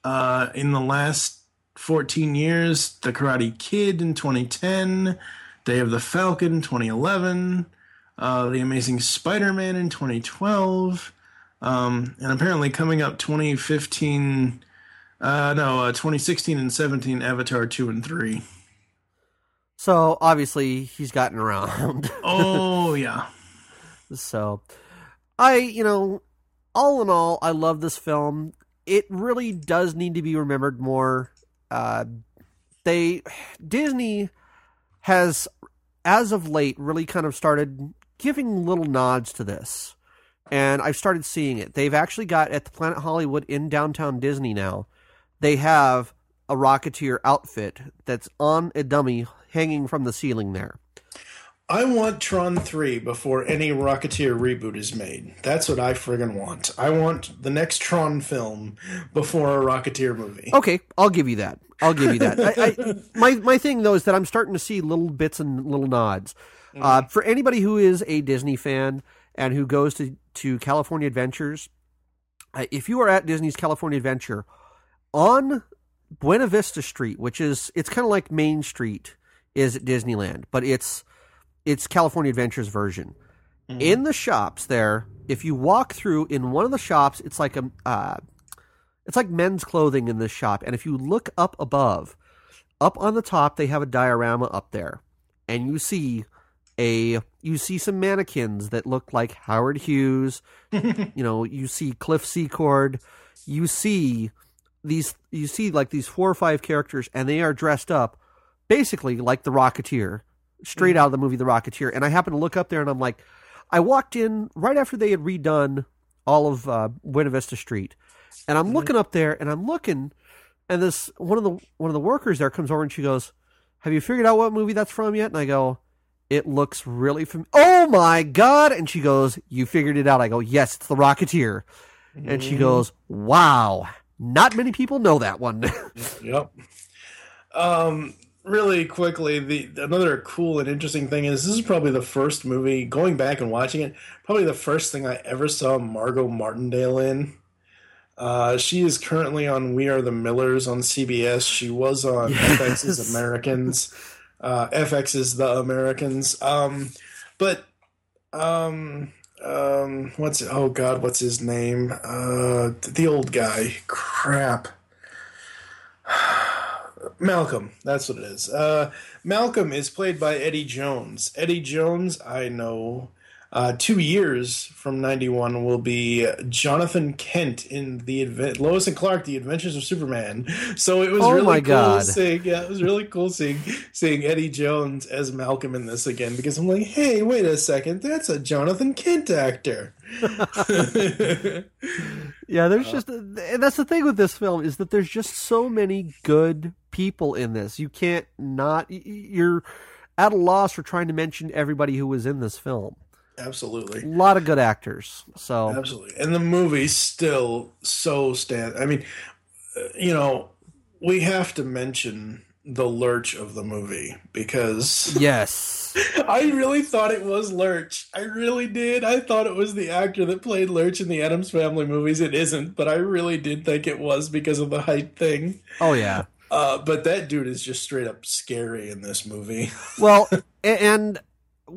uh, in the last 14 years, The Karate Kid in 2010, Day of the Falcon 2011, uh, The Amazing Spider Man in 2012, um, and apparently coming up 2015. Uh, no, uh, 2016 and 17, Avatar 2 and 3. So obviously he's gotten around. Oh, yeah. So, I, you know, all in all, I love this film. It really does need to be remembered more. Uh, they, Disney has, as of late, really kind of started giving little nods to this. And I've started seeing it. They've actually got at the Planet Hollywood in downtown Disney now, they have a Rocketeer outfit that's on a dummy hanging from the ceiling there. I want Tron 3 before any Rocketeer reboot is made. That's what I friggin' want. I want the next Tron film before a Rocketeer movie. Okay, I'll give you that. I'll give you that. I, I, my my thing though is that I'm starting to see little bits and little nods. Uh, for anybody who is a Disney fan and who goes to to California Adventures, uh, if you are at Disney's California Adventure on Buena Vista Street, which is it's kind of like Main Street is at Disneyland, but it's it's California Adventures version. In the shops there, if you walk through in one of the shops, it's like a uh, it's like men's clothing in this shop. And if you look up above, up on the top, they have a diorama up there, and you see a you see some mannequins that look like Howard Hughes. you know, you see Cliff Secord. You see these you see like these four or five characters, and they are dressed up basically like the Rocketeer, straight mm-hmm. out of the movie The Rocketeer. And I happen to look up there, and I'm like, I walked in right after they had redone all of uh, Buena Vista Street, and I'm mm-hmm. looking up there, and I'm looking, and this one of the one of the workers there comes over, and she goes, "Have you figured out what movie that's from yet?" And I go, "It looks really fam- Oh my god!" And she goes, "You figured it out?" I go, "Yes, it's The Rocketeer," and she mm-hmm. goes, "Wow." Not many people know that one. Yep. Um, really quickly, the another cool and interesting thing is this is probably the first movie going back and watching it. Probably the first thing I ever saw Margo Martindale in. Uh, she is currently on We Are the Millers on CBS. She was on Yes. FX's Americans. Uh, FX's The Americans. Um, but um, um, what's oh god, what's his name? Uh, the old guy. Crap. Malcolm, that's what it is. Uh, Malcolm is played by Eddie Jones. Eddie Jones, I know, uh, two years from '91 will be Jonathan Kent in the Adve- Lois and Clark: The Adventures of Superman. So it was Oh really cool God. seeing. Yeah, it was really cool seeing seeing Eddie Jones as Malcolm in this again because I'm like, hey, wait a second, that's a Jonathan Kent actor. Yeah, there's just, and that's the thing with this film is that there's just so many good people in this. You can't not, you're at a loss for trying to mention everybody who was in this film. Absolutely. A lot of good actors. So, Absolutely. And the movie still so stand. I mean, uh, you know, we have to mention the lurch of the movie because yes. I really thought it was Lurch. I really did. I thought it was the actor that played Lurch in the Addams Family movies. It isn't, but I really did think it was because of the height thing. Oh, yeah. Uh, but that dude is just straight up scary in this movie. Well, and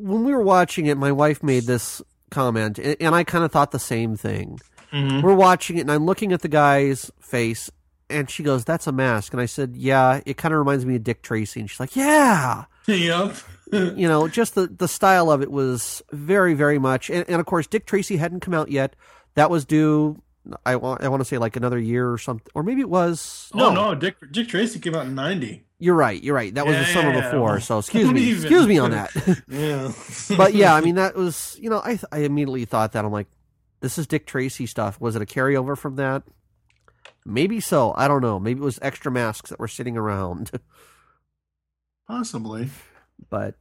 when we were watching it, my wife made this comment, and I kind of thought the same thing. Mhm. We're watching it, and I'm looking at the guy's face, and she goes, "That's a mask." And I said, "Yeah, it kind of reminds me of Dick Tracy." And she's like, "Yeah." yep. you know, just the the style of it was very very much, and, and of course Dick Tracy hadn't come out yet. That was due. I want I want to say like another year or something, or maybe it was. No, no, Dick Dick Tracy came out in ninety. You're right. You're right. That was Yeah, the summer yeah, before. So excuse me. even. Excuse me on that. Yeah. but yeah, I mean that was you know I I immediately thought that I'm like, this is Dick Tracy stuff. Was it a carryover from that? Maybe so. I don't know. Maybe it was extra masks that were sitting around. possibly. but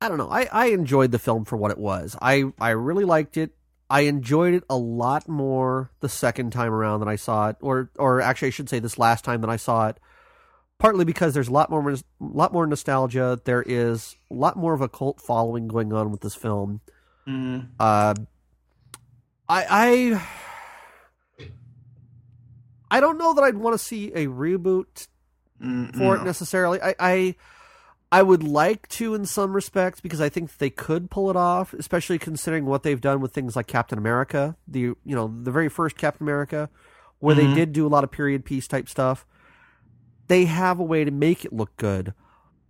I don't know. I, I enjoyed the film for what it was. I, I really liked it. I enjoyed it a lot more the second time around that I saw it, or or actually I should say this last time that I saw it. Partly because there's a lot more lot more nostalgia. There is a lot more of a cult following going on with this film. Mm. Uh, I I I don't know that I'd want to see a reboot Mm, for it necessarily. I, I I would like to in some respects because I think they could pull it off, especially considering what they've done with things like Captain America, the you know the very first Captain America, where they Mhm. did do a lot of period piece type stuff. They have a way to make it look good,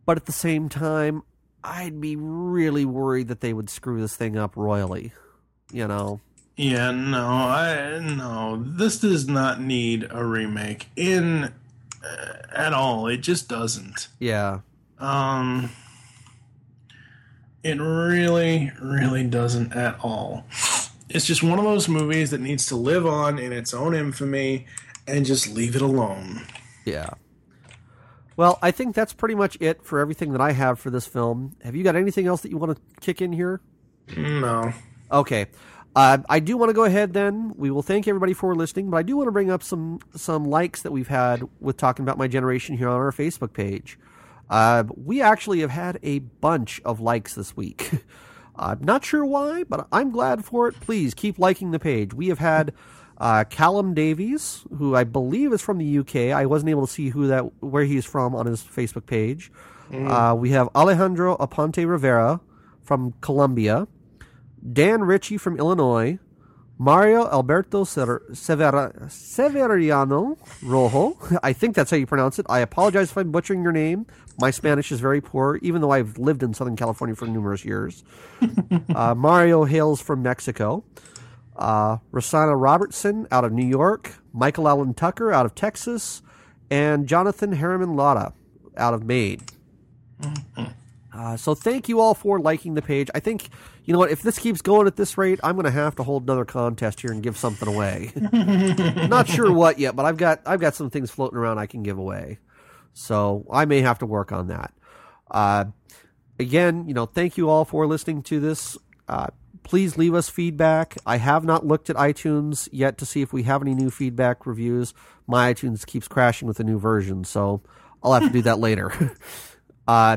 but at the same time, I'd be really worried that they would screw this thing up royally. You know, Yeah, no, I no. This does not need a remake in uh, at all. It just doesn't. yeah, Um, it really, really doesn't at all. It's just one of those movies that needs to live on in its own infamy and just leave it alone. yeah. Well, I think that's pretty much it for everything that I have for this film. Have you got anything else that you want to kick in here? No. Okay. Uh, I do want to go ahead then. We will thank everybody for listening, but I do want to bring up some some likes that we've had with talking about my generation here on our Facebook page. Uh, we actually have had a bunch of likes this week. I'm not sure why, but I'm glad for it. Please keep liking the page. We have had uh, Callum Davies, who I believe is from the UK. I wasn't able to see who that where he's from on his Facebook page. Uh, we have Alejandro Aponte Rivera from Colombia. Dan Ritchie from Illinois, Mario Alberto Ser- Severa- Severiano Rojo. I think that's how you pronounce it. I apologize if I'm butchering your name. My Spanish is very poor, even though I've lived in Southern California for numerous years. uh, Mario hails from Mexico. Uh, Rosanna Robertson out of New York. Michael Allen Tucker out of Texas. And Jonathan Harriman Lotta out of Maine. Uh, so thank you all for liking the page. I think you know what. If this keeps going at this rate, I'm going to have to hold another contest here and give something away. Not sure what yet, but I've got I've got some things floating around I can give away. So I may have to work on that. Uh, again, you know, thank you all for listening to this. Uh, please leave us feedback. I have not looked at iTunes yet to see if we have any new feedback reviews. My iTunes keeps crashing with a new version, so I'll have to do that later. Uh,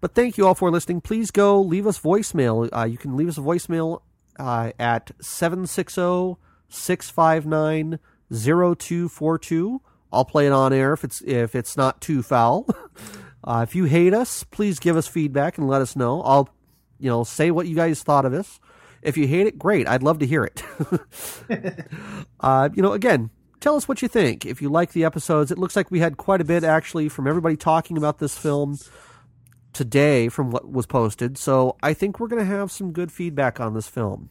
but thank you all for listening. Please go leave us voicemail. Uh, you can leave us a voicemail uh, at 760 659 0242. I'll play it on air if it's if it's not too foul. Uh, if you hate us, please give us feedback and let us know. I'll you know say what you guys thought of us. If you hate it, great. I'd love to hear it. uh, you know, again, tell us what you think. If you like the episodes, it looks like we had quite a bit actually from everybody talking about this film today from what was posted. So I think we're going to have some good feedback on this film.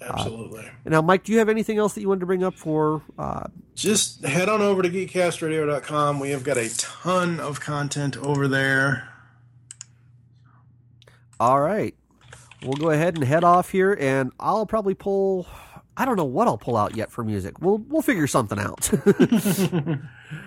Absolutely. And now, Mike, do you have anything else that you wanted to bring up for? Uh, Just head on over to geekcastradio.com. We have got a ton of content over there. all right, we'll go ahead and head off here, and I'll probably pull. I don't know what I'll pull out yet for music. We'll we'll figure something out.